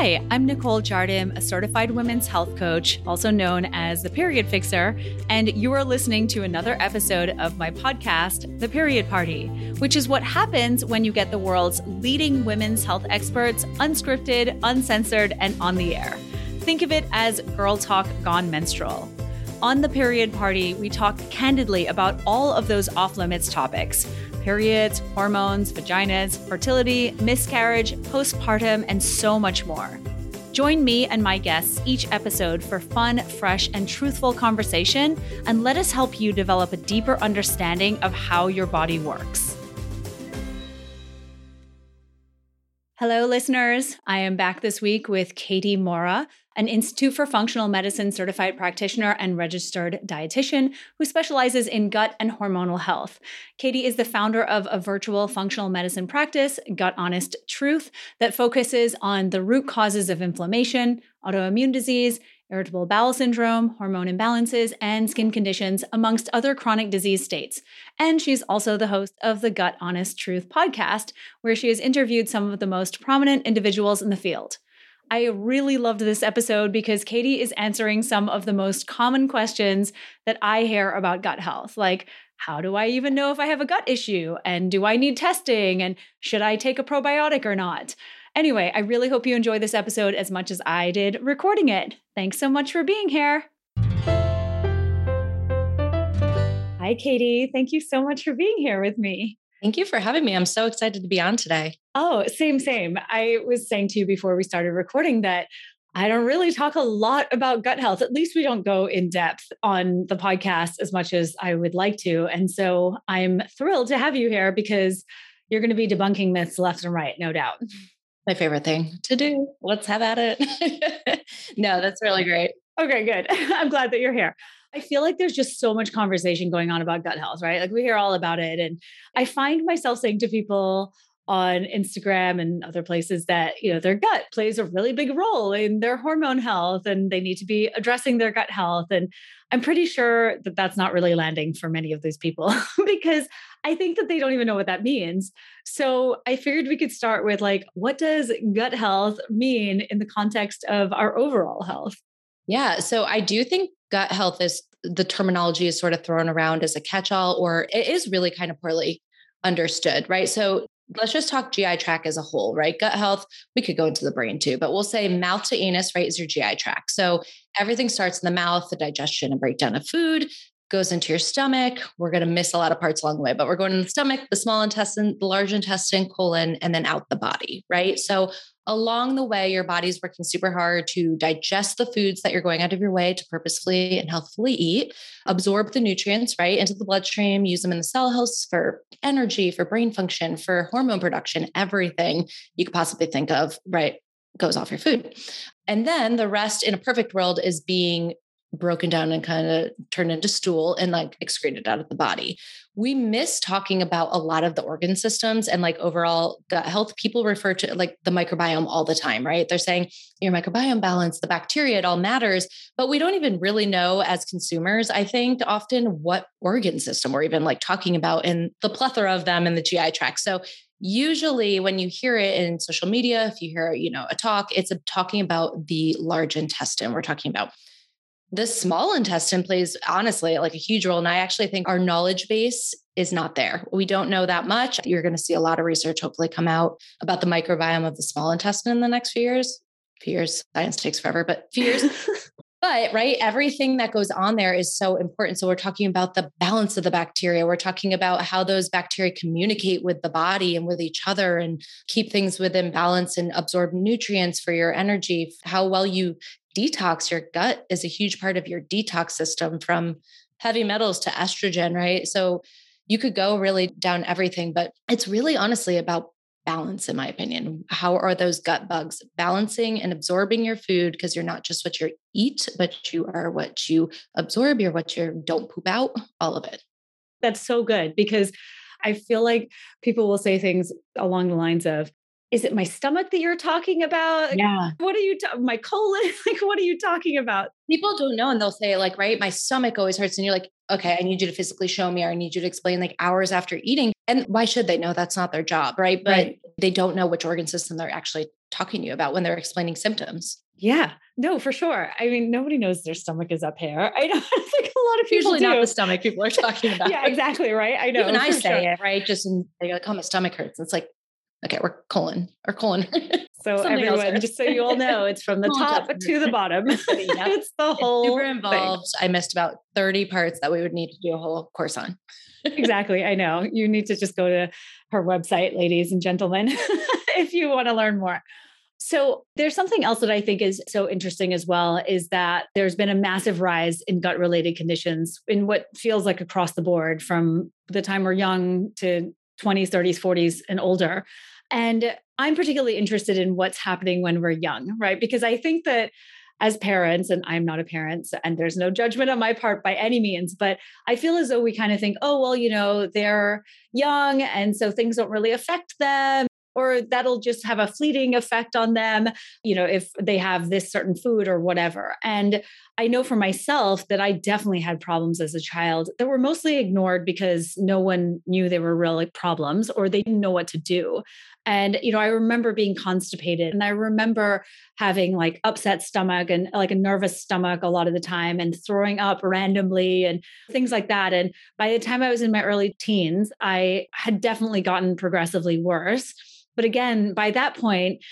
Hi, I'm Nicole Jardim, a certified women's health coach, also known as the Period Fixer, and you are listening to another episode of my podcast, The Period Party, which is what happens when you get the world's leading women's health experts unscripted, uncensored, and on the air. Think of it as Girl Talk Gone Menstrual. On The Period Party, we talk candidly about all of those off limits topics periods, hormones, vaginas, fertility, miscarriage, postpartum, and so much more. Join me and my guests each episode for fun, fresh, and truthful conversation, and let us help you develop a deeper understanding of how your body works. Hello, listeners. I am back this week with Katie Morra, an Institute for Functional Medicine certified practitioner and registered dietitian who specializes in gut and hormonal health. Katie is the founder of a virtual functional medicine practice, Gut Honest Truth, that focuses on the root causes of inflammation, autoimmune disease, irritable bowel syndrome, hormone imbalances, and skin conditions, amongst other chronic disease states. And she's also the host of the Gut Honest Truth podcast, where she has interviewed some of the most prominent individuals in the field. I really loved this episode because Katie is answering some of the most common questions that I hear about gut health, like how do I even know if I have a gut issue? And do I need testing? And should I take a probiotic or not? Anyway, I really hope you enjoy this episode as much as I did recording it. Thanks so much for being here. Hi, Katie. Thank you so much for being here with me. Thank you for having me. I'm so excited to be on today. Oh, same, same. I was saying to you before we started recording that I don't really talk a lot about gut health. At least we don't go in depth on the podcast as much as I would like to. And so I'm thrilled to have you here because you're going to be debunking myths left and right, no doubt. My favorite thing to do. Let's have at it. no, that's really great. Okay, good. I'm glad that you're here. I feel like there's just so much conversation going on about gut health, right? Like we hear all about it. And I find myself saying to people on Instagram and other places that, you know, their gut plays a really big role in their hormone health and they need to be addressing their gut health. And I'm pretty sure that that's not really landing for many of these people because I think that they don't even know what that means. So I figured we could start with like, what does gut health mean in the context of our overall health? Yeah. So I do think gut health is the terminology is sort of thrown around as a catch all, or it is really kind of poorly understood, right? So let's just talk GI tract as a whole, right? Gut health, we could go into the brain too, but we'll say mouth to anus, right, is your GI tract. So everything starts in the mouth, the digestion and breakdown of food goes into your stomach. We're going to miss a lot of parts along the way, but we're going in the stomach, the small intestine, the large intestine, colon, and then out the body, right? So along the way, your body's working super hard to digest the foods that you're going out of your way to purposefully and healthfully eat, absorb the nutrients, right, into the bloodstream, use them in the cell house for energy, for brain function, for hormone production, everything you could possibly think of, right, goes off your food. And then the rest in a perfect world is being broken down and kind of turned into stool and like excreted out of the body. We miss talking about a lot of the organ systems and like overall gut health. People refer to like the microbiome all the time, right? They're saying your microbiome balance, the bacteria, it all matters. But we don't even really know as consumers, I think, often what organ system we're even like talking about and the plethora of them in the GI tract. So usually when you hear it in social media if you hear you know a talk it's a, talking about the large intestine we're talking about the small intestine plays honestly like a huge role. And I actually think our knowledge base is not there. We don't know that much. You're going to see a lot of research hopefully come out about the microbiome of the small intestine in the next few years. Few years, science takes forever, but few years. but right, everything that goes on there is so important. So we're talking about the balance of the bacteria. We're talking about how those bacteria communicate with the body and with each other and keep things within balance and absorb nutrients for your energy, how well you detox, your gut is a huge part of your detox system from heavy metals to estrogen, right? So you could go really down everything, but it's really honestly about balance, in my opinion. How are those gut bugs balancing and absorbing your food? Because you're not just what you eat, but you are what you absorb, you're what you don't poop out, all of it. That's so good because I feel like people will say things along the lines of, is it my stomach that you're talking about? Yeah. What are you, ta- my colon? like, what are you talking about? People don't know. And they'll say, like, right, my stomach always hurts. And you're like, okay, I need you to physically show me, or I need you to explain like hours after eating. And why should they know that's not their job? Right. But right. they don't know which organ system they're actually talking to you about when they're explaining symptoms. Yeah, no, for sure. I mean, nobody knows their stomach is up here. I know it's like a lot of people usually do. not the stomach people are talking about. yeah, exactly. Right. I know. Even I say sure. it, right? Just in, they're like, oh, my stomach hurts. It's like, okay, we're colon or colon. So everyone, just so you all know, it's from the top to the bottom. it's the whole it's super involved. Thing. I missed about 30 parts that we would need to do a whole course on. exactly. I know. You need to just go to her website, ladies and gentlemen, if you want to learn more. So there's something else that I think is so interesting as well is that there's been a massive rise in gut related conditions in what feels like across the board from the time we're young to 20s, 30s, 40s and older. And I'm particularly interested in what's happening when we're young, right? Because I think that as parents, and I'm not a parent, and there's no judgment on my part by any means, but I feel as though we kind of think, oh, well, you know, they're young, and so things don't really affect them or that'll just have a fleeting effect on them, you know, if they have this certain food or whatever. And I know for myself that I definitely had problems as a child that were mostly ignored because no one knew they were really problems or they didn't know what to do. And, you know, I remember being constipated and I remember having like upset stomach and like a nervous stomach a lot of the time and throwing up randomly and things like that. And by the time I was in my early teens, I had definitely gotten progressively worse. But again, by that point,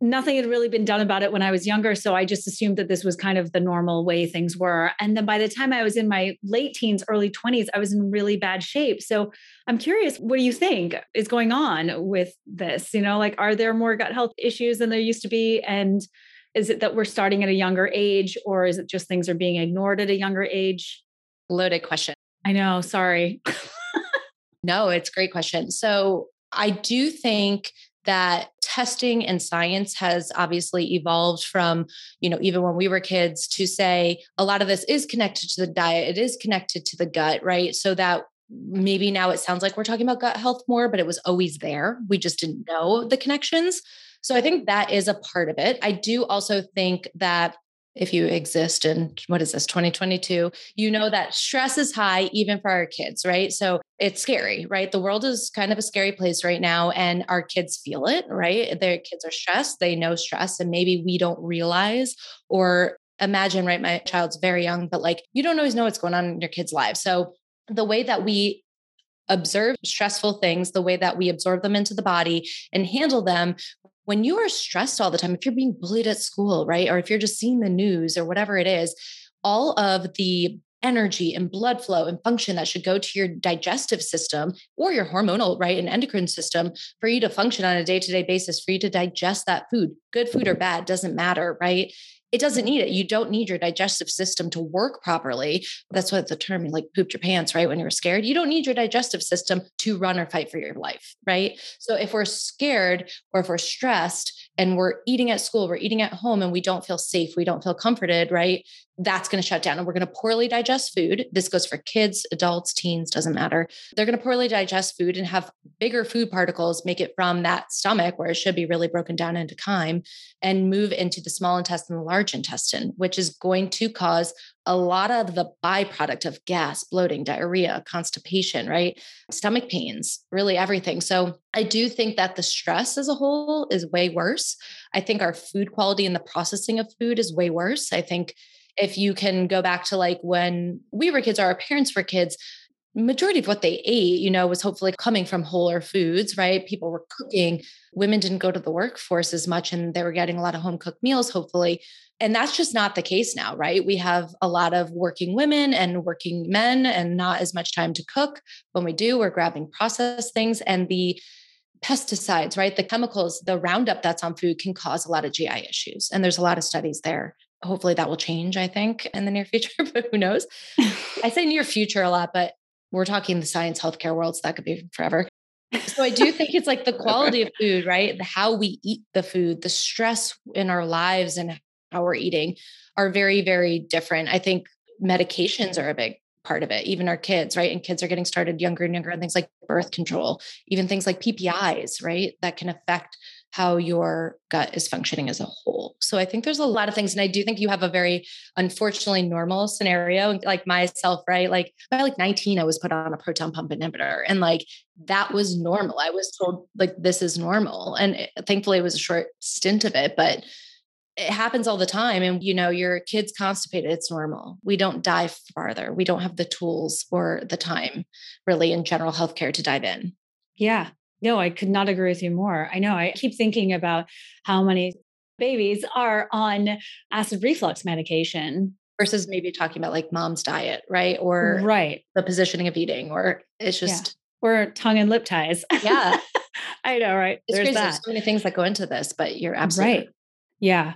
nothing had really been done about it when I was younger. So I just assumed that this was kind of the normal way things were. And then by the time I was in my late teens, early 20s, I was in really bad shape. So I'm curious, what do you think is going on with this? You know, like, are there more gut health issues than there used to be? And is it that we're starting at a younger age, or is it just things are being ignored at a younger age? Loaded question. I know. Sorry. no, it's a great question. So I do think that testing and science has obviously evolved from you know even when we were kids to say a lot of this is connected to the diet it is connected to the gut right? So that maybe now it sounds like we're talking about gut health more but it was always there. We just didn't know the connections. So i think that is a part of it. I do also think that if you exist in what is this 2022 you know that stress is high even for our kids right? So it's scary right? The world is kind of a scary place right now and our kids feel it right? Their kids are stressed they know stress and maybe we don't realize or imagine right? My child's very young but like you don't always know what's going on in your kids lives. So the way that we observe stressful things, the way that we absorb them into the body and handle them when you are stressed all the time, if you're being bullied at school, right? Or if you're just seeing the news or whatever it is, all of the energy and blood flow and function that should go to your digestive system or your hormonal, right, and endocrine system for you to function on a day to day basis, for you to digest that food, good food or bad, doesn't matter, right? It doesn't need it. You don't need your digestive system to work properly. That's what the term like pooped your pants, right? When you were scared, you don't need your digestive system to run or fight for your life, right? So if we're scared or if we're stressed and we're eating at school, we're eating at home and we don't feel safe, we don't feel comforted, right? That's going to shut down and we're going to poorly digest food. This goes for kids, adults, teens, doesn't matter. They're going to poorly digest food and have bigger food particles make it from that stomach where it should be really broken down into chyme and move into the small intestine, the large intestine, which is going to cause a lot of the byproduct of gas, bloating, diarrhea, constipation, right? Stomach pains, really everything. So I do think that the stress as a whole is way worse. I think our food quality and the processing of food is way worse. I think if you can go back to like when we were kids or our parents were kids, majority of what they ate, you know, was hopefully coming from wholer foods, right? People were cooking. Women didn't go to the workforce as much and they were getting a lot of home cooked meals, hopefully. And that's just not the case now, right? We have a lot of working women and working men and not as much time to cook. When we do, we're grabbing processed things and the pesticides, right? The chemicals, the Roundup that's on food can cause a lot of GI issues. And there's a lot of studies there. Hopefully that will change, I think, in the near future, but who knows? I say near future a lot, but we're talking the science healthcare world, so that could be forever. So I do think it's like the quality of food, right? How we eat the food, the stress in our lives and how we're eating are very, very different. I think medications are a big part of it, even our kids, right? And kids are getting started younger and younger on things like birth control, even things like PPIs, right? That can affect how your gut is functioning as a whole. So I think there's a lot of things. And I do think you have a very unfortunately normal scenario, like myself, right? Like by like 19, I was put on a proton pump inhibitor and like that was normal. I was told like this is normal. And it, thankfully it was a short stint of it, but it happens all the time. And you know, your kid's constipated, it's normal. We don't dive farther. We don't have the tools or the time really in general healthcare to dive in. Yeah. No, I could not agree with you more. I know I keep thinking about how many babies are on acid reflux medication versus maybe talking about like mom's diet, right? Or right. the positioning of eating, or it's just yeah. or tongue and lip ties. Yeah. I know, right? It's there's, there's so many things that go into this, but you're absolutely right. Yeah.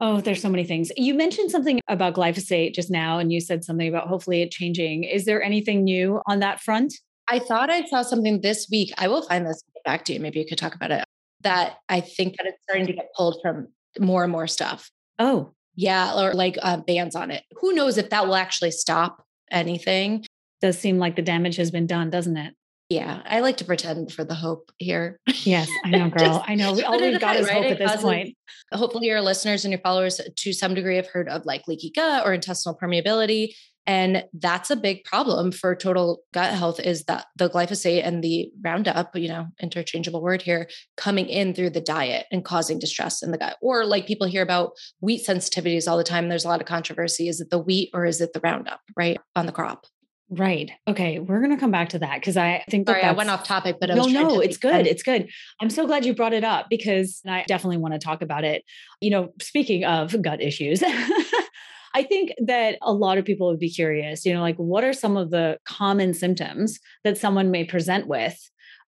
Oh, there's so many things. You mentioned something about glyphosate just now, and you said something about hopefully it changing. Is there anything new on that front? I thought I saw something this week. I will find this back to you. Maybe you could talk about it. That I think that it's starting to get pulled from more and more stuff. Oh, yeah, or like uh, bans on it. Who knows if that will actually stop anything? Does seem like the damage has been done, doesn't it? Yeah, I like to pretend for the hope here. Yes, I know, girl. Just, I know. We, all we've got is right? hope at this point. Hopefully, your listeners and your followers, to some degree, have heard of like leaky gut or intestinal permeability. And that's a big problem for total gut health is that the glyphosate and the Roundup, you know, interchangeable word here, coming in through the diet and causing distress in the gut. Or like people hear about wheat sensitivities all the time. There's a lot of controversy. Is it the wheat or is it the Roundup, right? On the crop. Right. Okay. We're going to come back to that because I think that Sorry, I went off topic, but I no, no, it's good. It's good. I'm so glad you brought it up because I definitely want to talk about it. You know, speaking of gut issues, I think that a lot of people would be curious, you know, like what are some of the common symptoms that someone may present with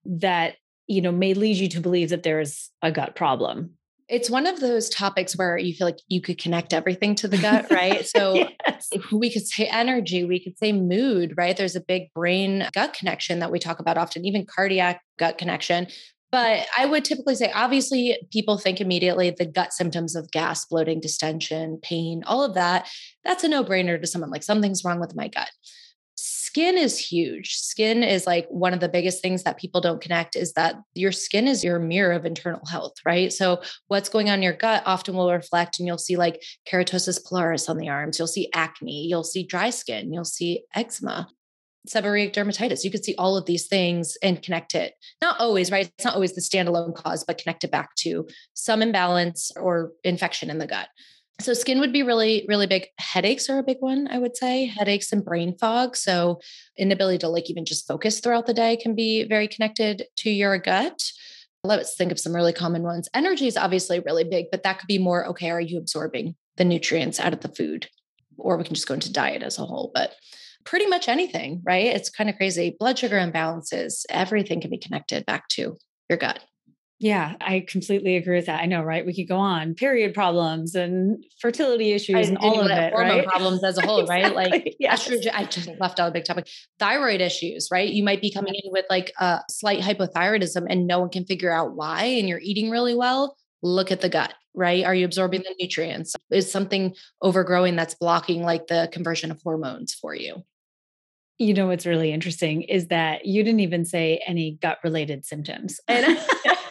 that, you know, may lead you to believe that there's a gut problem? It's one of those topics where you feel like you could connect everything to the gut, right? So yes. we could say energy, we could say mood, right? There's a big brain gut connection that we talk about often, even cardiac gut connection. But I would typically say, obviously, people think immediately the gut symptoms of gas, bloating, distension, pain, all of that. That's a no brainer to someone like something's wrong with my gut. Skin is huge. Skin is like one of the biggest things that people don't connect is that your skin is your mirror of internal health, right? So, what's going on in your gut often will reflect, and you'll see like keratosis pilaris on the arms, you'll see acne, you'll see dry skin, you'll see eczema seborrheic dermatitis. You could see all of these things and connect it. Not always, right? It's not always the standalone cause, but connect it back to some imbalance or infection in the gut. So skin would be really, really big. Headaches are a big one, I would say. Headaches and brain fog. So inability to like even just focus throughout the day can be very connected to your gut. Let's think of some really common ones. Energy is obviously really big, but that could be more okay, are you absorbing the nutrients out of the food? Or we can just go into diet as a whole. But pretty much anything, right? It's kind of crazy. Blood sugar imbalances, everything can be connected back to your gut. Yeah, I completely agree with that. I know, right? We could go on period problems and fertility issues and all of it, hormone right? problems as a whole, exactly. right? Like yes. estrogen. I just left out a big topic. Thyroid issues, right? You might be coming in with like a slight hypothyroidism, and no one can figure out why, and you're eating really well. Look at the gut, right? Are you absorbing mm-hmm. the nutrients? Is something overgrowing that's blocking like the conversion of hormones for you? you know what's really interesting is that you didn't even say any gut related symptoms and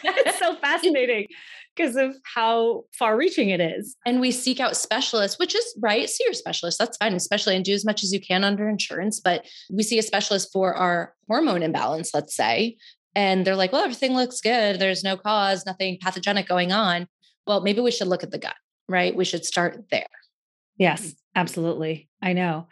it's so fascinating because of how far reaching it is and we seek out specialists which is right see your specialist that's fine especially and do as much as you can under insurance but we see a specialist for our hormone imbalance let's say and they're like well everything looks good there's no cause nothing pathogenic going on well maybe we should look at the gut right we should start there yes absolutely i know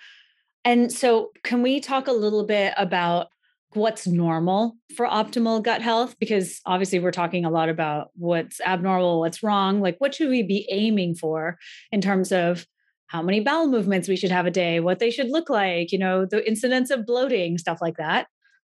and so, can we talk a little bit about what's normal for optimal gut health? Because obviously, we're talking a lot about what's abnormal, what's wrong. Like, what should we be aiming for in terms of how many bowel movements we should have a day, what they should look like, you know, the incidence of bloating, stuff like that?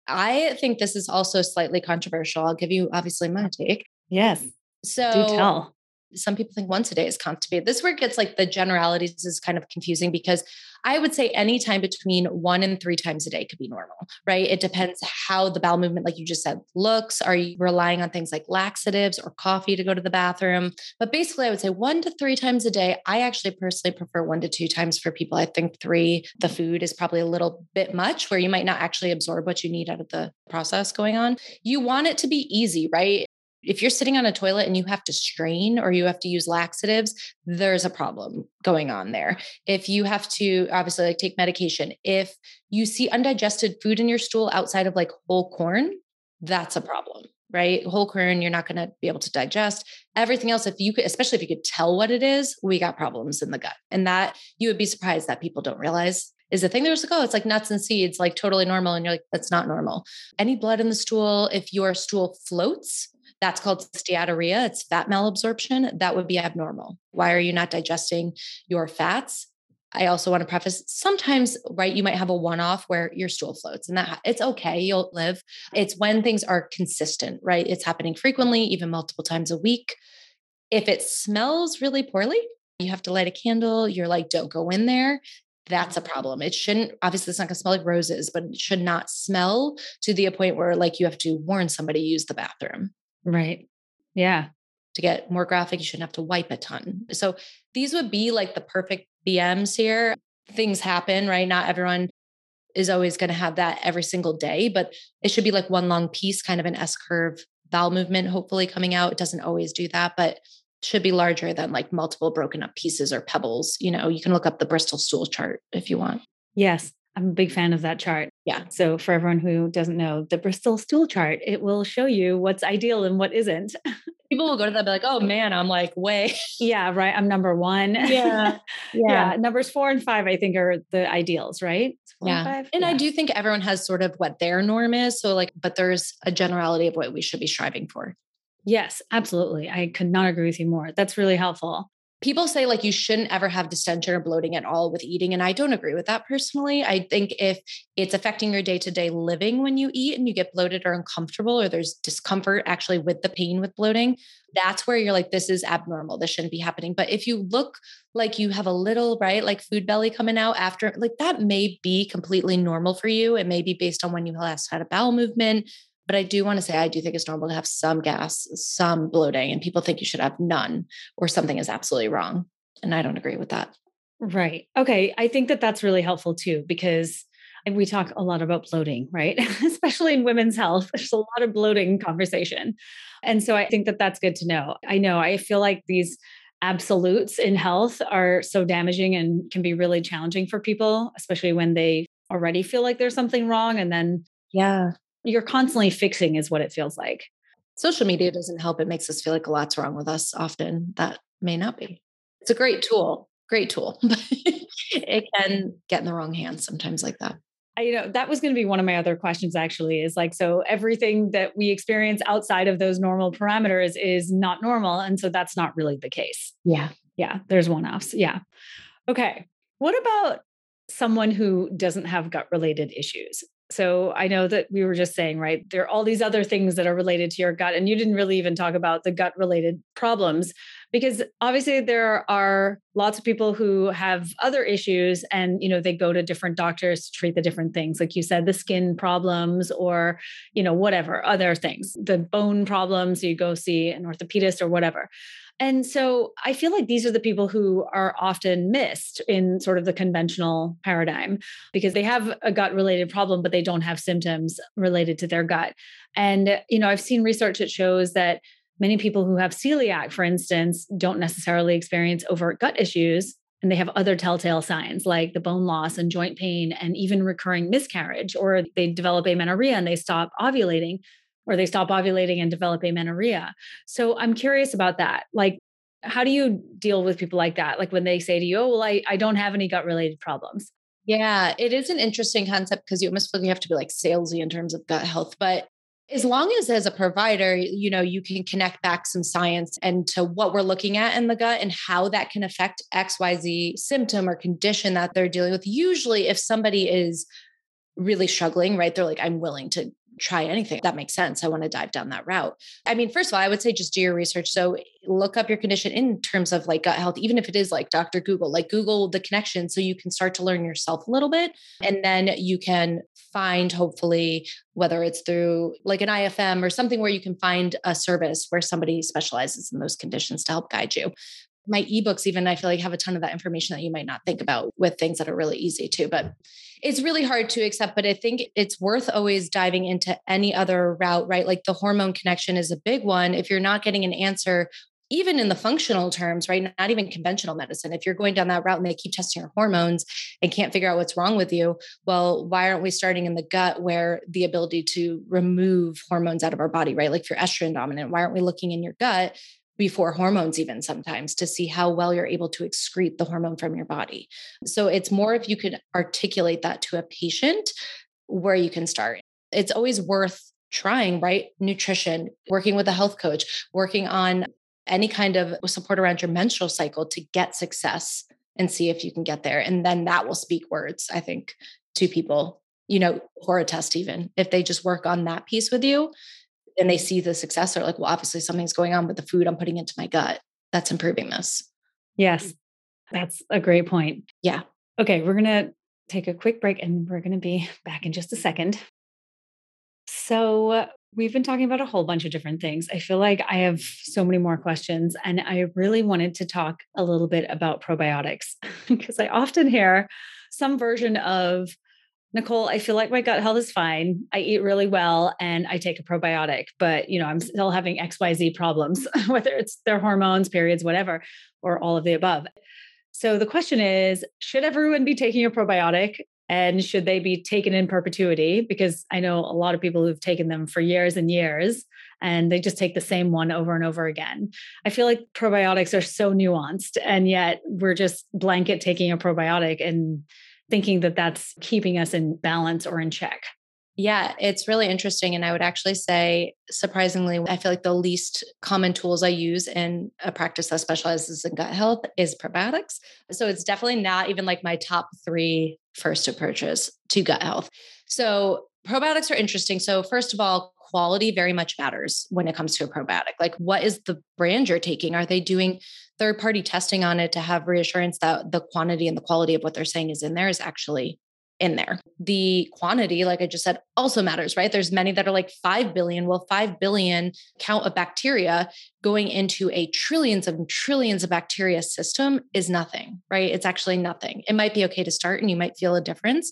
I think this is also slightly controversial. I'll give you obviously my take. Yes. So, do tell Some people think once a day is constipated. This where it gets like the generalities is kind of confusing because I would say any time between one and three times a day could be normal, right? It mm-hmm. depends how the bowel movement, like you just said, looks. Are you relying on things like laxatives or coffee to go to the bathroom? But basically, I would say one to three times a day. I actually personally prefer one to two times for people. I think three, the mm-hmm. food is probably a little bit much if you're sitting on a toilet and you have to strain or you have to use laxatives, there's a problem going on there. If you have to obviously like take medication, if you see undigested food in your stool outside of like whole corn, that's a problem, right? Whole corn, you're not going to be able to digest. Everything else, if you could, especially if you could tell what it is, we got problems in the gut. And that you would be surprised that people don't realize is the thing. There's like, oh, it's like nuts and seeds, like totally normal. And you're like, that's not normal. Any blood in the stool, if your stool floats, that's called steatorrhea. It's fat malabsorption. That would be abnormal. Why are you not digesting your fats? I also want to preface sometimes, right, you might have a one off where your stool floats and that it's okay, you'll live. It's when things are consistent, right? It's happening frequently, even multiple times a week. If it smells really poorly, you have to light a candle, you're like, don't go in there. That's a problem. It shouldn't, obviously, it's not going to smell like roses, but it should not smell to the point where, like, you have to warn somebody use the bathroom. Right. Yeah. To get more graphic, you shouldn't have to wipe a ton. So these would be like the perfect BMs here. Things happen, right? Not everyone is always going to have that every single day, but it should be like one long piece, kind of an S curve bowel movement, hopefully coming out. It doesn't always do that, but should be larger than like multiple broken up pieces or pebbles. You know, you can look up the Bristol stool chart if you want. Yes. I'm a big fan of that chart. Yeah. So for everyone who doesn't know, the Bristol stool chart, it will show you what's ideal and what isn't. People will go to that and be like, oh man, I'm like way. Yeah, right. I'm number one. Yeah. Yeah. yeah. Numbers four and five, I think, are the ideals, right? yeah. And, and yeah. I do think everyone has sort of what their norm is. So like, but there's a generality of what we should be striving for. Yes, absolutely. I could not agree with you more. That's really helpful people say like you shouldn't ever have distension or bloating at all with eating and i don't agree with that personally. I think if it's affecting your day-to-day living when you eat and you get bloated or uncomfortable or there's discomfort actually with the pain with bloating that's where you're like this is abnormal. This shouldn't be happening. But if you look like you have a little right like food belly coming out after like that may be completely normal for you. It may be based on when you last had a bowel movement but I do want to say, I do think it's normal to have some gas, some bloating, and people think you should have none or something is absolutely wrong. And I don't agree with that. Right. Okay. I think that that's really helpful too, because we talk a lot about bloating, right? Especially in women's health. There's a lot of bloating conversation. And so I think that that's good to know. I know I feel like these absolutes in health are so damaging and can be really challenging for people, especially when they already feel like there's something wrong and then yeah you're constantly fixing is what it feels like. Social media doesn't help. It makes us feel like a lot's wrong with us often. That may not be. It's a great tool, great tool, but it can get in the wrong hands sometimes like that. I, you know, that was going to be one of my other questions actually is like, so everything that we experience outside of those normal parameters is not normal. And so that's not really the case. Yeah. Yeah. There's one offs. Yeah. Okay. What about someone who doesn't have gut related issues? So I know that we were just saying, right, there are all these other things that are related to your gut. And you didn't really even talk about the gut related problems because obviously there are lots of people who have other issues and you know they go to different doctors to treat the different things like you said the skin problems or you know whatever other things the bone problems you go see an orthopedist or whatever and so I feel like these are the people who are often missed in sort of the conventional paradigm because they have a gut related problem, but they don't have symptoms related to their gut. And, you know, I've seen research that shows that many people who have celiac, for instance, don't necessarily experience overt gut issues. And they have other telltale signs like the bone loss and joint pain and even recurring miscarriage, or they develop amenorrhea and they stop ovulating or they stop ovulating and develop amenorrhea. So I'm curious about that. Like, how do you deal with people like that? Like when they say to you, oh, well, I, I don't have any gut related problems. Yeah, it is an interesting concept because you almost feel you have to be like salesy in terms of gut health. But as long as as a provider, you know, you can connect back some science and to what we're looking at in the gut and how that can affect XYZ symptom or condition that they're dealing with. Usually, if somebody is really struggling, right, they're like, I'm willing to try anything that makes sense. I want to dive down that route. I mean, first of all, I would say just do your research. So look up your condition in terms of like gut health, even if it is like Dr. Google, like Google the connection so you can start to learn yourself a little bit. And then you can find, hopefully, whether it's through like an IFM or something where you can find a service where somebody specializes in those conditions to help guide you my ebooks even i feel like have a ton of that information that you might not think about with things that are really easy too but it's really hard to accept but i think it's worth always diving into any other route right? Like the hormone connection is a big one. If you're not getting an answer even in the functional terms right? Not even conventional medicine. If you're going down that route and they keep testing your hormones and can't figure out what's wrong with you well why aren't we starting in the gut where the ability to remove hormones out of our body right? Like if you're estrogen dominant why aren't we looking in your gut before hormones, even sometimes, to see how well you're able to excrete the hormone from your body. So it's more if you could articulate that to a patient where you can start. It's always worth trying, right? Nutrition, working with a health coach, working on any kind of support around your menstrual cycle to get success and see if you can get there. And then that will speak words, I think, to people, you know, or a test even. If they just work on that piece with you, and they see the success, they're like, well, obviously something's going on with the food I'm putting into my gut that's improving this. Yes, that's a great point. Yeah. Okay, we're going to take a quick break and we're going to be back in just a second. So, we've been talking about a whole bunch of different things. I feel like I have so many more questions, and I really wanted to talk a little bit about probiotics because I often hear some version of Nicole, I feel like my gut health is fine. I eat really well and I take a probiotic, but you know, I'm still having XYZ problems, whether it's their hormones, periods, whatever, or all of the above. So the question is, should everyone be taking a probiotic and should they be taken in perpetuity? Because I know a lot of people who've taken them for years and years and they just take the same one over and over again. I feel like probiotics are so nuanced and yet we're just blanket taking a probiotic and thinking that that's keeping us in balance or in check. Yeah, it's really interesting. And I would actually say, surprisingly, I feel like the least common tools I use in a practice that specializes in gut health is probiotics. So it's definitely not even like my top three first approaches to gut health. So probiotics are interesting. So, first of all, quality very much matters when it comes to a probiotic. Like, what is the brand you're taking? Are they doing third party testing on it to have reassurance that the quantity and the quality of what they're saying is in there is actually in there. The quantity, like I just said, also matters, right? There's many that are like 5 billion. Well, 5 billion count of bacteria going into a trillions of trillions of bacteria system is nothing, right? It's actually nothing. It might be okay to start and you might feel a difference,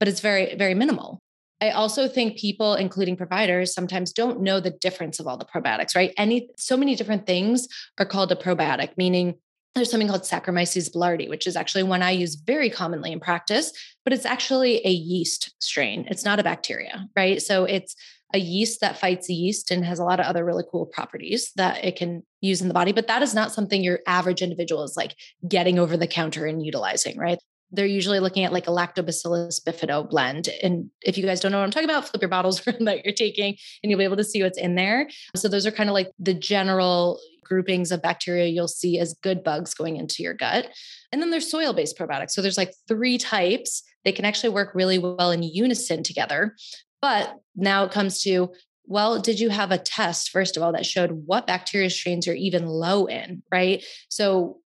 but it's very, very minimal. I also think people, including providers, sometimes don't know the difference of all the probiotics, right? Any so many different things are called a probiotic, meaning there's something called Saccharomyces boulardii, which is actually one I use very commonly in practice, but it's actually a yeast strain. It's not a bacteria, right? So it's a yeast that fights yeast and has a lot of other really cool properties that it can use in the body. But that is not something your average individual is like getting over the counter and utilizing, right? They're usually looking at like a lactobacillus bifido blend. And if you guys don't know what I'm talking about, flip your bottles that you're taking and you'll be able to see what's in there. So those are kind of like the general groupings of bacteria you'll see as good bugs going into your gut. And then there's soil based probiotics. So there's like three types. They can actually work really well in unison together. But now it comes to well, did you have a test, first of all, that showed what bacteria strains you're even low in, right? So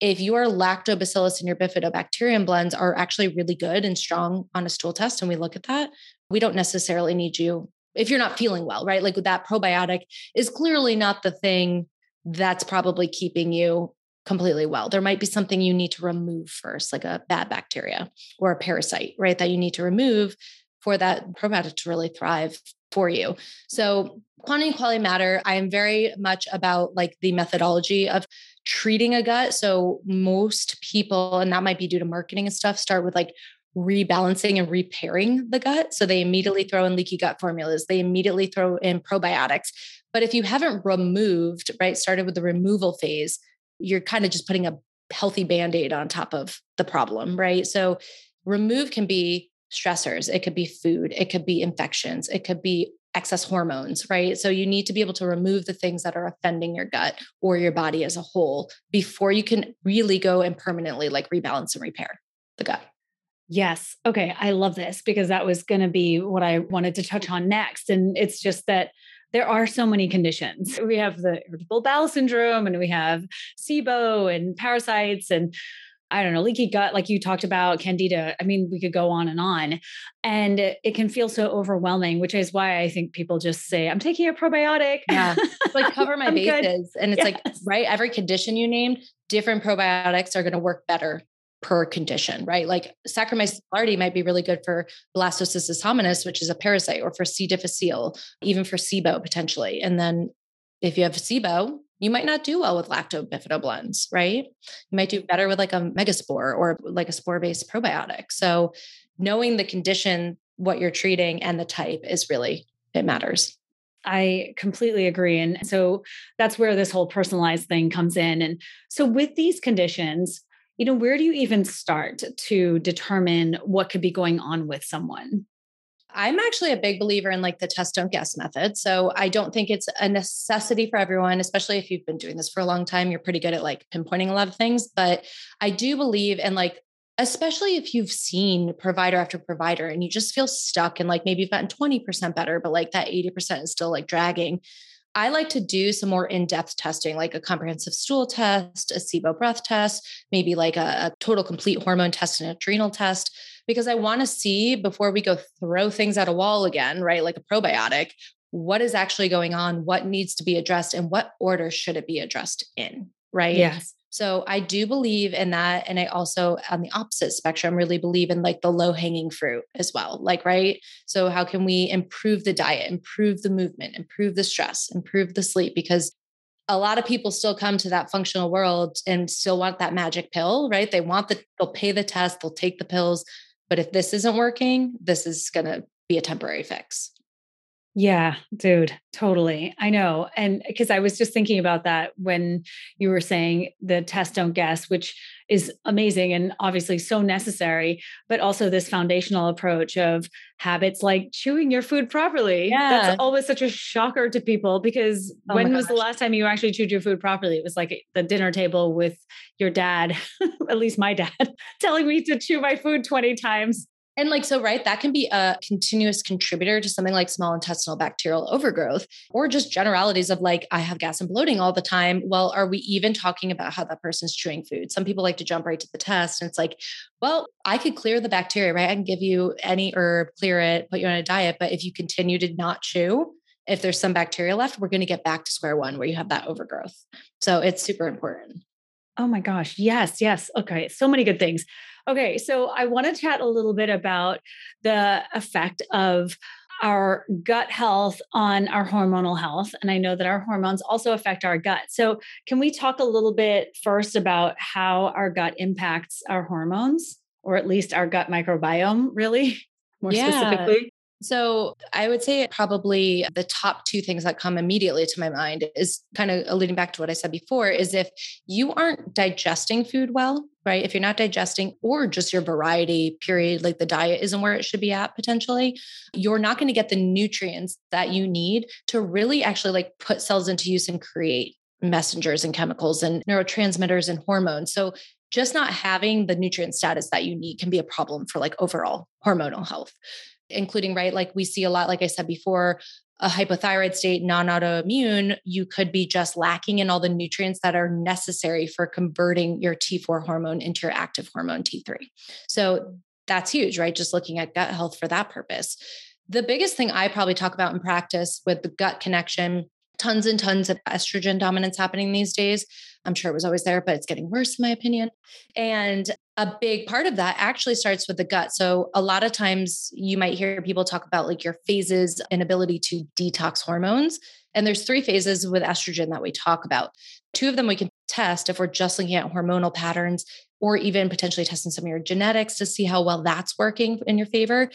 if your lactobacillus and your bifidobacterium blends are actually really good and strong on a stool test and we look at that, we don't necessarily need you if you're not feeling well, right? Like that probiotic is clearly not the thing that's probably keeping you completely well. There might be something you need to remove first, like a bad bacteria or a parasite, right? That you need to remove for that probiotic to really thrive for you. So quantity and quality matter. I am very much about like the methodology of treating a gut. So most people, and that might be due to marketing and stuff, start with like rebalancing and repairing the gut. So they immediately throw in leaky gut formulas. They immediately throw in probiotics. But if you haven't removed, right, started with the removal phase, you're kind of just putting a healthy band-aid on top of the problem, right? So remove can be stressors, it could be food, it could be infections, it could be excess hormones, right? So you need to be able to remove the things that are offending your gut or your body as a whole before you can really go and permanently like rebalance and repair the gut. Yes. Okay. I love this because that was going to be what I wanted to touch on next. And it's just that there are so many conditions. We have the irritable bowel syndrome and we have SIBO and parasites and I don't know, leaky gut, like you talked about, candida. I mean, we could go on and on. And it can feel so overwhelming, which is why I think people just say, I'm taking a probiotic. Yeah. like cover my bases. Good. And it's yes. like, right, every condition you named, different probiotics are going to work better per condition, right? Like Saccharomyces boulardii might be really good for blastocystis hominis, which is a parasite, or for C. difficile, even for SIBO potentially. And then if you have SIBO, you might not do well with lacto blends, right? You might do mm-hmm. better with like a megaspore or like a spore based probiotic. So knowing the condition, what you're treating, and the type is really, it matters. I completely agree. And so that's where this whole personalized thing comes in. And so with these conditions, you know, where do you even start to determine what could be going on with someone? I'm actually a big believer in like the test don't guess method. So I don't think it's a necessity for everyone, especially if you've been doing this for a long time. You're pretty good at like pinpointing a lot of things. But I do believe in like, especially if you've seen provider after provider and you just feel stuck and like maybe you've gotten 20% better, but like that 80% is still like dragging. I like to do some more in depth testing, like a comprehensive stool test, a SIBO breath test, maybe like a, a total complete hormone test and adrenal test because I want to see before we go throw things at a wall again, right? Like a probiotic, what is actually going on, what needs to be addressed, and what order should it be addressed in, right? Yes. So I do believe in that. And I also, on the opposite spectrum, really believe in like the low hanging fruit as well. Like, right. So, how can we improve the diet, improve the movement, improve the stress, improve the sleep? Because a lot of people still come to that functional world and still want that magic pill, right? They want the, they'll pay the test, they'll take the pills, but if this isn't working, this is going to be a temporary fix. Yeah, dude, totally. I know. And because I was just thinking about that when you were saying the test don't guess, which is amazing and obviously so necessary, but also this foundational approach of habits like chewing your food properly. Yeah. That's always such a shocker to people because oh when was the last time you actually chewed your food properly? It was like the dinner table with your dad, at least my dad, telling me to chew my food 20 times and like, so, right, that can be a continuous contributor to something like small intestinal bacterial overgrowth or just generalities of like, I have gas and bloating all the time. Well, are we even talking about how that person's chewing food? Some people like to jump right to the test. And it's like, well, I could clear the bacteria, right? I can give you any herb, clear it, put you on a diet. But if you continue to not chew, if there's some bacteria left, we're going to get back to square one where you have that overgrowth. So it's super important. Oh my gosh. Yes, yes. Okay. So many good things. Okay, so I want to chat a little bit about the effect of our gut health on our hormonal health. And I know that our hormones also affect our gut. So, can we talk a little bit first about how our gut impacts our hormones, or at least our gut microbiome, really more yeah. specifically? So I would say probably the top two things that come immediately to my mind is kind of alluding back to what I said before is if you aren't digesting food well, right? If you're not digesting or just your variety period, like the diet isn't where it should be at potentially, you're not going to get the nutrients that you need to really actually like put cells into use and create messengers and chemicals and neurotransmitters and hormones. So just not having the nutrient status that you need can be a problem for like overall hormonal health including, right? Like we see a lot, like I said before, a hypothyroid state, non autoimmune, you could be just lacking in all the nutrients that are necessary for converting your T4 hormone into your active hormone T3. So that's huge, right? Just looking at gut health for that purpose. The biggest thing I probably talk about in practice with the gut connection, tons and tons of estrogen dominance happening these days. I'm sure it was always there, but it's getting worse, in my opinion. And a big part of that actually starts with the gut. So, a lot of times you might hear people talk about like your phases and ability to detox hormones. And there's three phases with estrogen that we talk about. Two of them we can test if we're just looking at hormonal patterns or even potentially testing some of your genetics to see how well that's working in your favor.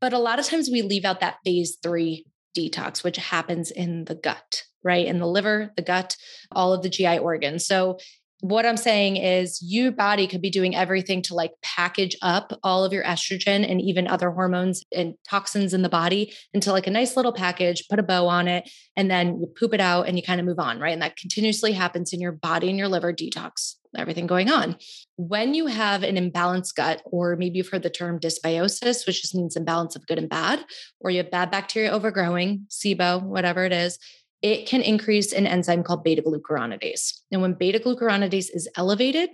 But a lot of times we leave out that phase three detox, which happens in the gut right? In the liver, the gut, all of the GI organs. So what I'm saying is your body could be doing everything to like package up all of your estrogen and even other hormones and toxins in the body into like a nice little package, put a bow on it, and then you poop it out and you kind of move on, right? And that continuously happens in your body and your liver detox, everything going on. When you have an imbalanced gut, or maybe you've heard the term dysbiosis, which just means imbalance of good and bad, or you have bad bacteria overgrowing, SIBO, whatever it is, it can increase an enzyme called beta glucuronidase. And when beta glucuronidase is elevated,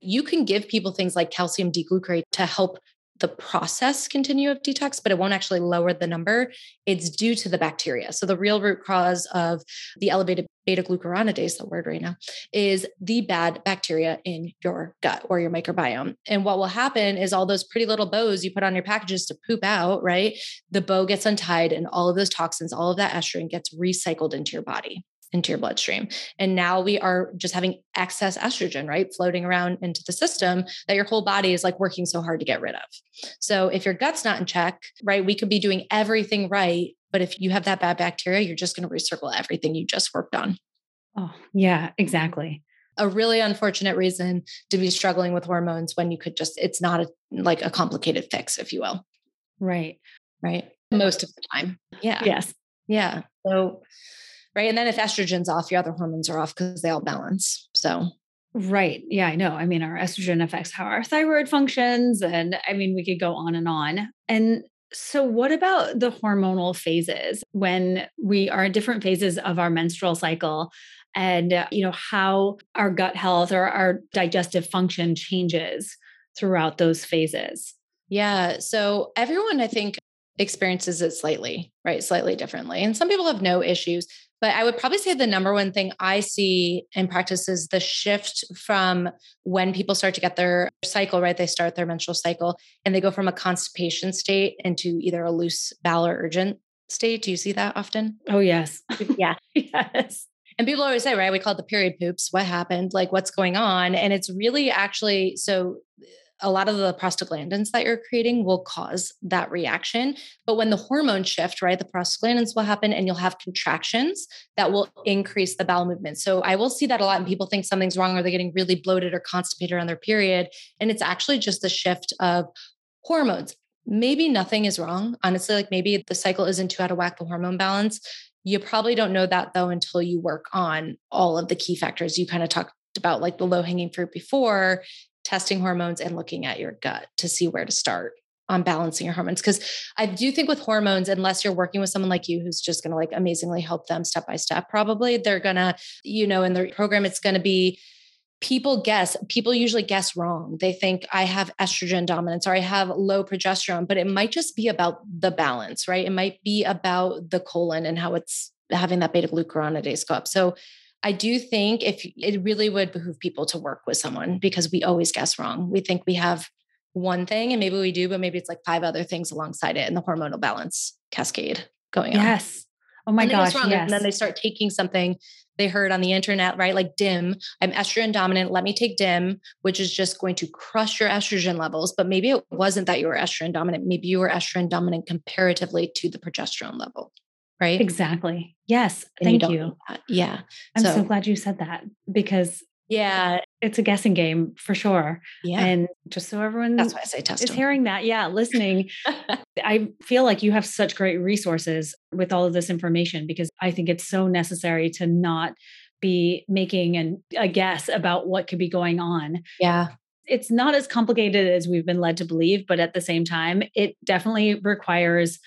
you can give people things like calcium D-glucarate to help the process continue of detox, but it won't actually lower the number. It's due to the bacteria. So the real root cause of the elevated beta glucuronidase, the word right now, is the bad bacteria in your gut or your microbiome. And what will happen is all those pretty little bows you put on your packages to poop out, right? The bow gets untied and all of those toxins, all of that estrogen gets recycled into your body into your bloodstream. And now we are just having excess estrogen, right? Floating around into the system that your whole body is like working so hard to get rid of. So if your gut's not in check, right, we could be doing everything right. But if you have that bad bacteria, you're just going to recircle everything you just worked on. Oh, yeah, exactly. A really unfortunate reason to be struggling with hormones when you could just, it's not a, like a complicated fix, if you will. Right. Right. Most of the time. Yeah. Yes. Yeah. So right? And then if estrogen's off, your other hormones are off because they all balance. So Right. Yeah, I know. I mean, our estrogen affects how our thyroid functions. And I mean, we could go on and on. And so, what about the hormonal phases when we are in different phases of our menstrual cycle and, uh, you know, how our gut health or our digestive function changes throughout those phases? Yeah. So, everyone, I think, experiences it slightly, right? Slightly differently. And some people have no issues. But I would probably say the number one thing I see in practice is the shift from when people start to get their cycle, right? They start their menstrual cycle and they go from a constipation state into either a loose bowel or urgent state. Do you see that often? Oh, yes. yeah. yes. And people always say, right, we call it the period poops. What happened? Like, what's going on? And it's really actually so a lot of the prostaglandins that you're creating will cause that reaction. But when the hormones shift, right, the prostaglandins will happen and you'll have contractions that will increase the bowel movement. So I will see that a lot and people think something's wrong or they're getting really bloated or constipated on their period. And it's actually just the shift of hormones. Maybe nothing is wrong. Honestly, like maybe the cycle isn't too out of whack, the hormone balance. You probably don't know that though until you work on all of the key factors you kind of talked about like the low hanging fruit before testing hormones and looking at your gut to see where to start on balancing your hormones. Because i do think with hormones unless you're working with someone like you who's just going to like amazingly help them step by step probably they're going to you know in the program it's going to be people guess people usually guess wrong. They think i have estrogen dominance or i have low progesterone but it might just be about the balance right? It might be about the colon and how it's having that beta glucuronidase go up. So I do think if it really would behoove people to work with someone because we always guess wrong. We think we have one thing and maybe we do, but maybe it's like five other things alongside it and the hormonal balance cascade going on. Yes. Oh my gosh. Yes. And then they start taking something they heard on the internet, right? Like DIM. I'm estrogen dominant. Let me take DIM, which is just going to crush your estrogen levels. But maybe it wasn't that you were estrogen dominant. Maybe you were estrogen dominant comparatively to the progesterone level right? Exactly. Yes. And thank you. you. Yeah. I'm so, so glad you said that because yeah, it's a guessing game for sure. Yeah. And just so everyone That's why I say test is them. hearing that, yeah, listening. I feel like you have such great resources with all of this information because I think it's so necessary to not be making an, a guess about what could be going on. Yeah. It's not as complicated as we've been led to believe, but at the same time, it definitely requires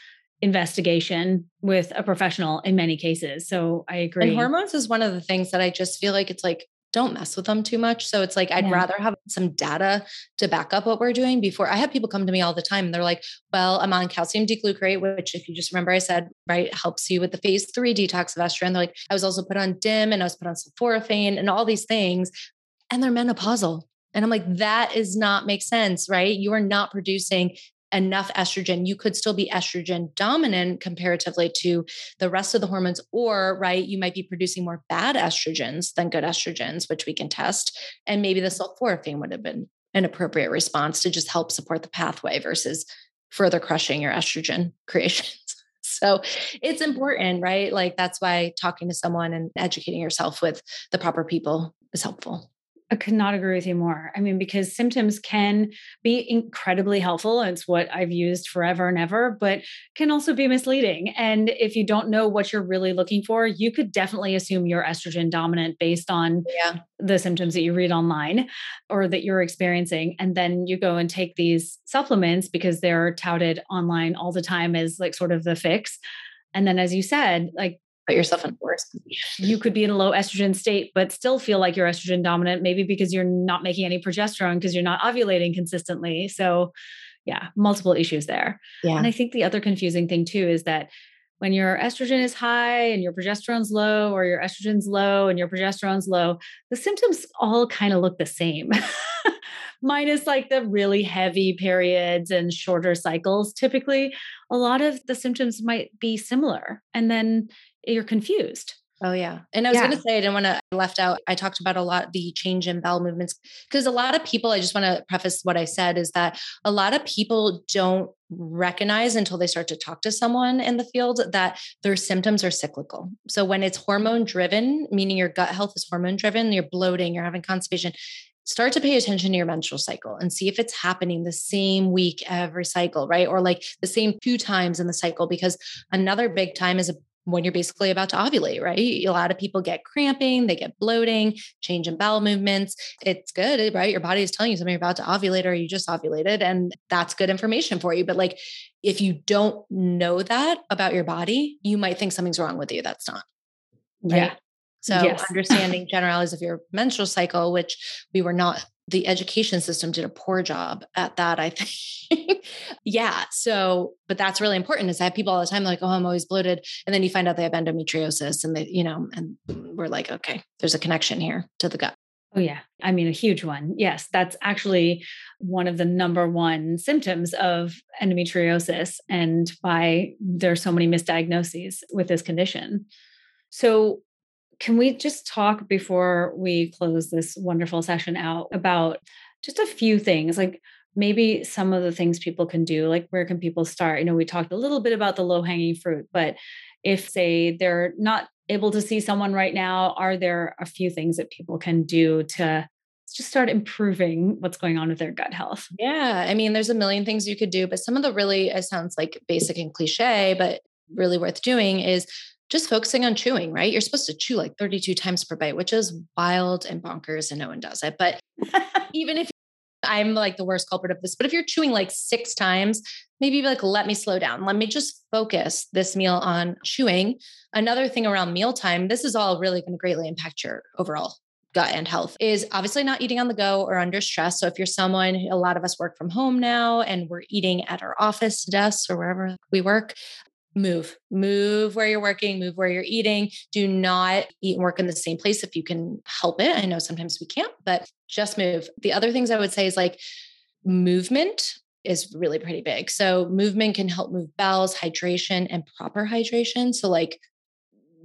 investigation with a professional in many cases. So I agree. And hormones is one of the things that I just feel like it's like, don't mess with them too much. So it's like, I'd yeah. rather have some data to back up what we're doing before I have people come to me all the time and they're like, well, I'm on calcium D-glucarate, which if you just remember, I said, right, helps you with the phase three detox of estrogen. They're like, I was also put on DIM and I was put on sulforaphane and all these things. And they're menopausal. And I'm like, that is not make sense, right? You are not producing enough estrogen, you could still be estrogen dominant comparatively to the rest of the hormones. Or, right, you might be producing more bad estrogens than good estrogens, which we can test. And maybe the sulforaphane would have been an appropriate response to just help support the pathway versus further crushing your estrogen creations. So it's important, right? Like that's why talking to someone and educating yourself with the proper people is helpful. I could not agree with you more. I mean, because symptoms can be incredibly helpful. It's what I've used forever and ever, but can also be misleading. And if you don't know what you're really looking for, you could definitely assume you're estrogen dominant based on yeah. the symptoms that you read online or that you're experiencing. And then you go and take these supplements because they're touted online all the time as like sort of the fix. And then, as you said, like put yourself in worse You could be in a low estrogen state, but still feel like you're estrogen dominant, maybe because you're not making any progesterone because you're not ovulating consistently. So, yeah, multiple issues there. Yeah. And I think the other confusing thing too is that when your estrogen is high and your progesterone's low, or your estrogen's low and your progesterone's low, the symptoms all kind of look the same. Minus like the really heavy periods and shorter cycles. Typically, a lot of the symptoms might be similar. And then you're confused. Oh yeah. And I was yeah. going to say, I didn't want to left out. I talked about a lot the change in bowel movements because a lot of people, I just want to preface what I said is that a lot of people don't recognize until they start to talk to someone in the field that their symptoms are cyclical. So when it's hormone driven, meaning your gut health is hormone driven, you're bloating, you're having constipation, start to pay attention to your menstrual cycle and see if it's happening the same week every cycle, right? Or like the same two times in the cycle, because another big time is a when you're basically about to ovulate, right? A lot of people get cramping, they get bloating, change in bowel movements. It's good, eh, right? Your body is telling you something you're about to ovulate or you just ovulated, and that's good information for you. But like, if you don't know that about your body, you might think something's wrong with you. That's not. Right? Yeah. So yes. understanding generalities of your menstrual cycle, which we were not the education system did a poor job at that, I think. yeah. So, but that's really important is I have people all the time like, oh, I'm always bloated. And then you find out they have endometriosis and they, you know, and we're like, okay, there's a connection here to the gut. Oh, yeah. I mean, a huge one. Yes. That's actually one of the number one symptoms of endometriosis and why there's so many misdiagnoses with this condition. So, can we just talk before we close this wonderful session out about just a few things like maybe some of the things people can do like where can people start? You know we talked a little bit about the low hanging fruit but if say they're not able to see someone right now are there a few things that people can do to just start improving what's going on with their gut health? Yeah i mean there's a million things you could do but some of the really it sounds like basic and cliche but really worth doing is just focusing on chewing, right? You're supposed to chew like 32 times per bite, which is wild and bonkers, and no one does it. But even if I'm like the worst culprit of this, but if you're chewing like six times, maybe like, let me slow down. Let me just focus this meal on chewing. Another thing around mealtime, this is all really going to greatly impact your overall gut and health is obviously not eating on the go or under stress. So if you're someone, a lot of us work from home now and we're eating at our office desks or wherever we work, move, move where you're working, move where you're eating. Do not eat and work in the same place if you can help it. I know sometimes we can't, but just move. The other things I would say is like movement is really pretty big. So movement can help move bowels, hydration, and proper hydration. So like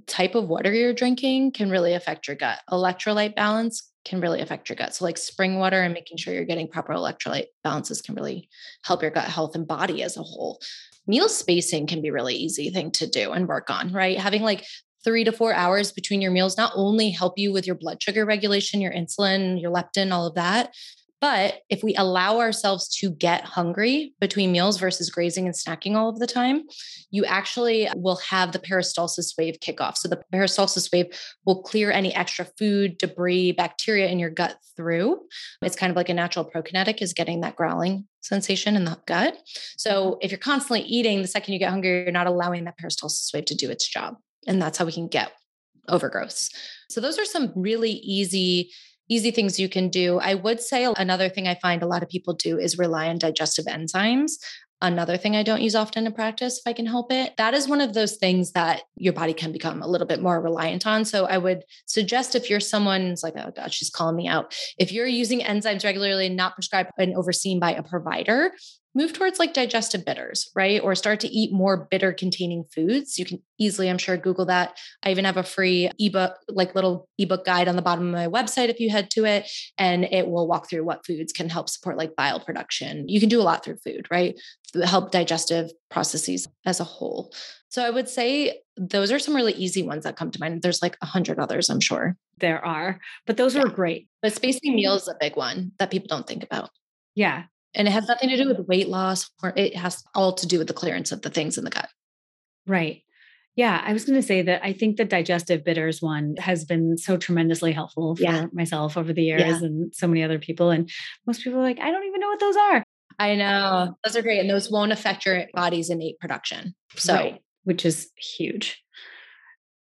type of water you're drinking can really affect your gut. Electrolyte balance can really affect your gut. So like spring water and making sure you're getting proper electrolyte balances can really help your gut health and body as a whole meal spacing can be really easy thing to do and work on, right? Having like three to four hours between your meals not only help you with your blood sugar regulation, your insulin, your leptin, all of that, but if we allow ourselves to get hungry between meals versus grazing and snacking all of the time, you actually will have the peristalsis wave kick off. So the peristalsis wave will clear any extra food, debris, bacteria in your gut through. It's kind of like a natural prokinetic is getting that growling sensation in the gut. So mm-hmm. if you're constantly eating, the second you get hungry, you're not allowing that peristalsis wave to do its job. And that's how we can get overgrowth. So those are some really easy easy things you can do. I would say another thing I find a lot of people do is rely on digestive enzymes. Another thing I don't use often in practice, if I can help it, that is one of those things that your body can become a little bit more reliant on. So I would suggest if you're someone's like, oh God, she's calling me out. If you're using enzymes regularly, not prescribed and overseen by a provider, move towards like digestive bitters, right? Or start to eat more bitter containing foods. You can easily, I'm sure, Google that. I even have a free ebook, like little ebook guide on the bottom of my website if you head to it, and it will walk through what foods can help support like bile production. You can do a lot through food, right? Help digestive processes as a whole. So I would say those are some really easy ones that come to mind. There's like a hundred others, I'm sure. There are, but those yeah. are great. But spacing meals is a big one that people don't think about. Yeah. And it has nothing to do with weight loss, or it has all to do with the clearance of the things in the gut. Right. Yeah, I was going to say that I think the digestive bitters one has been so tremendously helpful for yeah. myself over the years yeah. and so many other people. And most people are like, I don't even know what those are. I know. Those are great. And those won't affect your body's innate production. So, right. which is huge.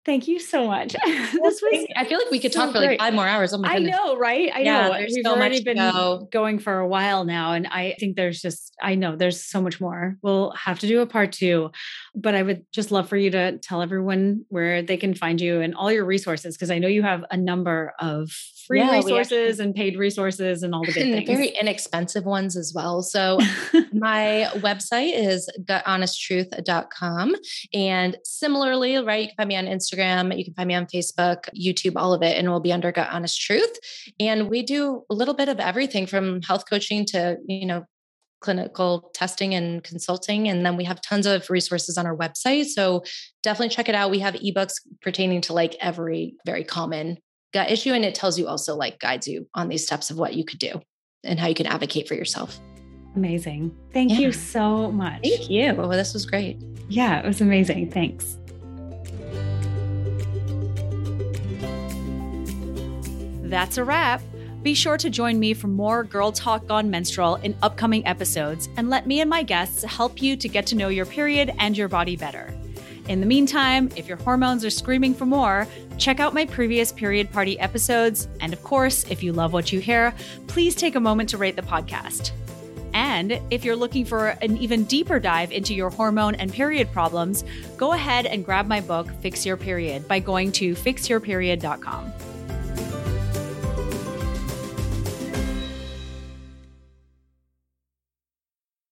Thank you so much. this was I feel like we could so talk for like five more hours. Oh my goodness. I know, right? I yeah, know. We've so already been go. going for a while now. And I think there's just, I know there's so much more. We'll have to do a part two. But I would just love for you to tell everyone where they can find you and all your resources, because I know you have a number of free yeah, resources and paid resources and all the good and things. Very inexpensive ones as well. So my website is guthonest.truth.com. And similarly, right, you can find me on Instagram, you can find me on Facebook, YouTube, all of it, and we'll be under Gut Honest Truth. And we do a little bit of everything from health coaching to, you know, clinical testing and consulting. And then we have tons of resources on our website. So definitely check it out. We have ebooks pertaining to like every very common gut issue. And it tells you also like guides you on these steps of what you could do and how you can advocate for yourself. Amazing. Thank yeah. you so much. Thank you. Well, this was great. Yeah, it was amazing. Thanks. That's a wrap. Be sure to join me for more Girl Talk Gone Menstrual in upcoming episodes and let me and my guests help you to get to know your period and your body better. In the meantime, if your hormones are screaming for more, check out my previous period party episodes. And of course, if you love what you hear, please take a moment to rate the podcast. And if you're looking for an even deeper dive into your hormone and period problems, go ahead and grab my book, Fix Your Period, by going to fixyourperiod.com.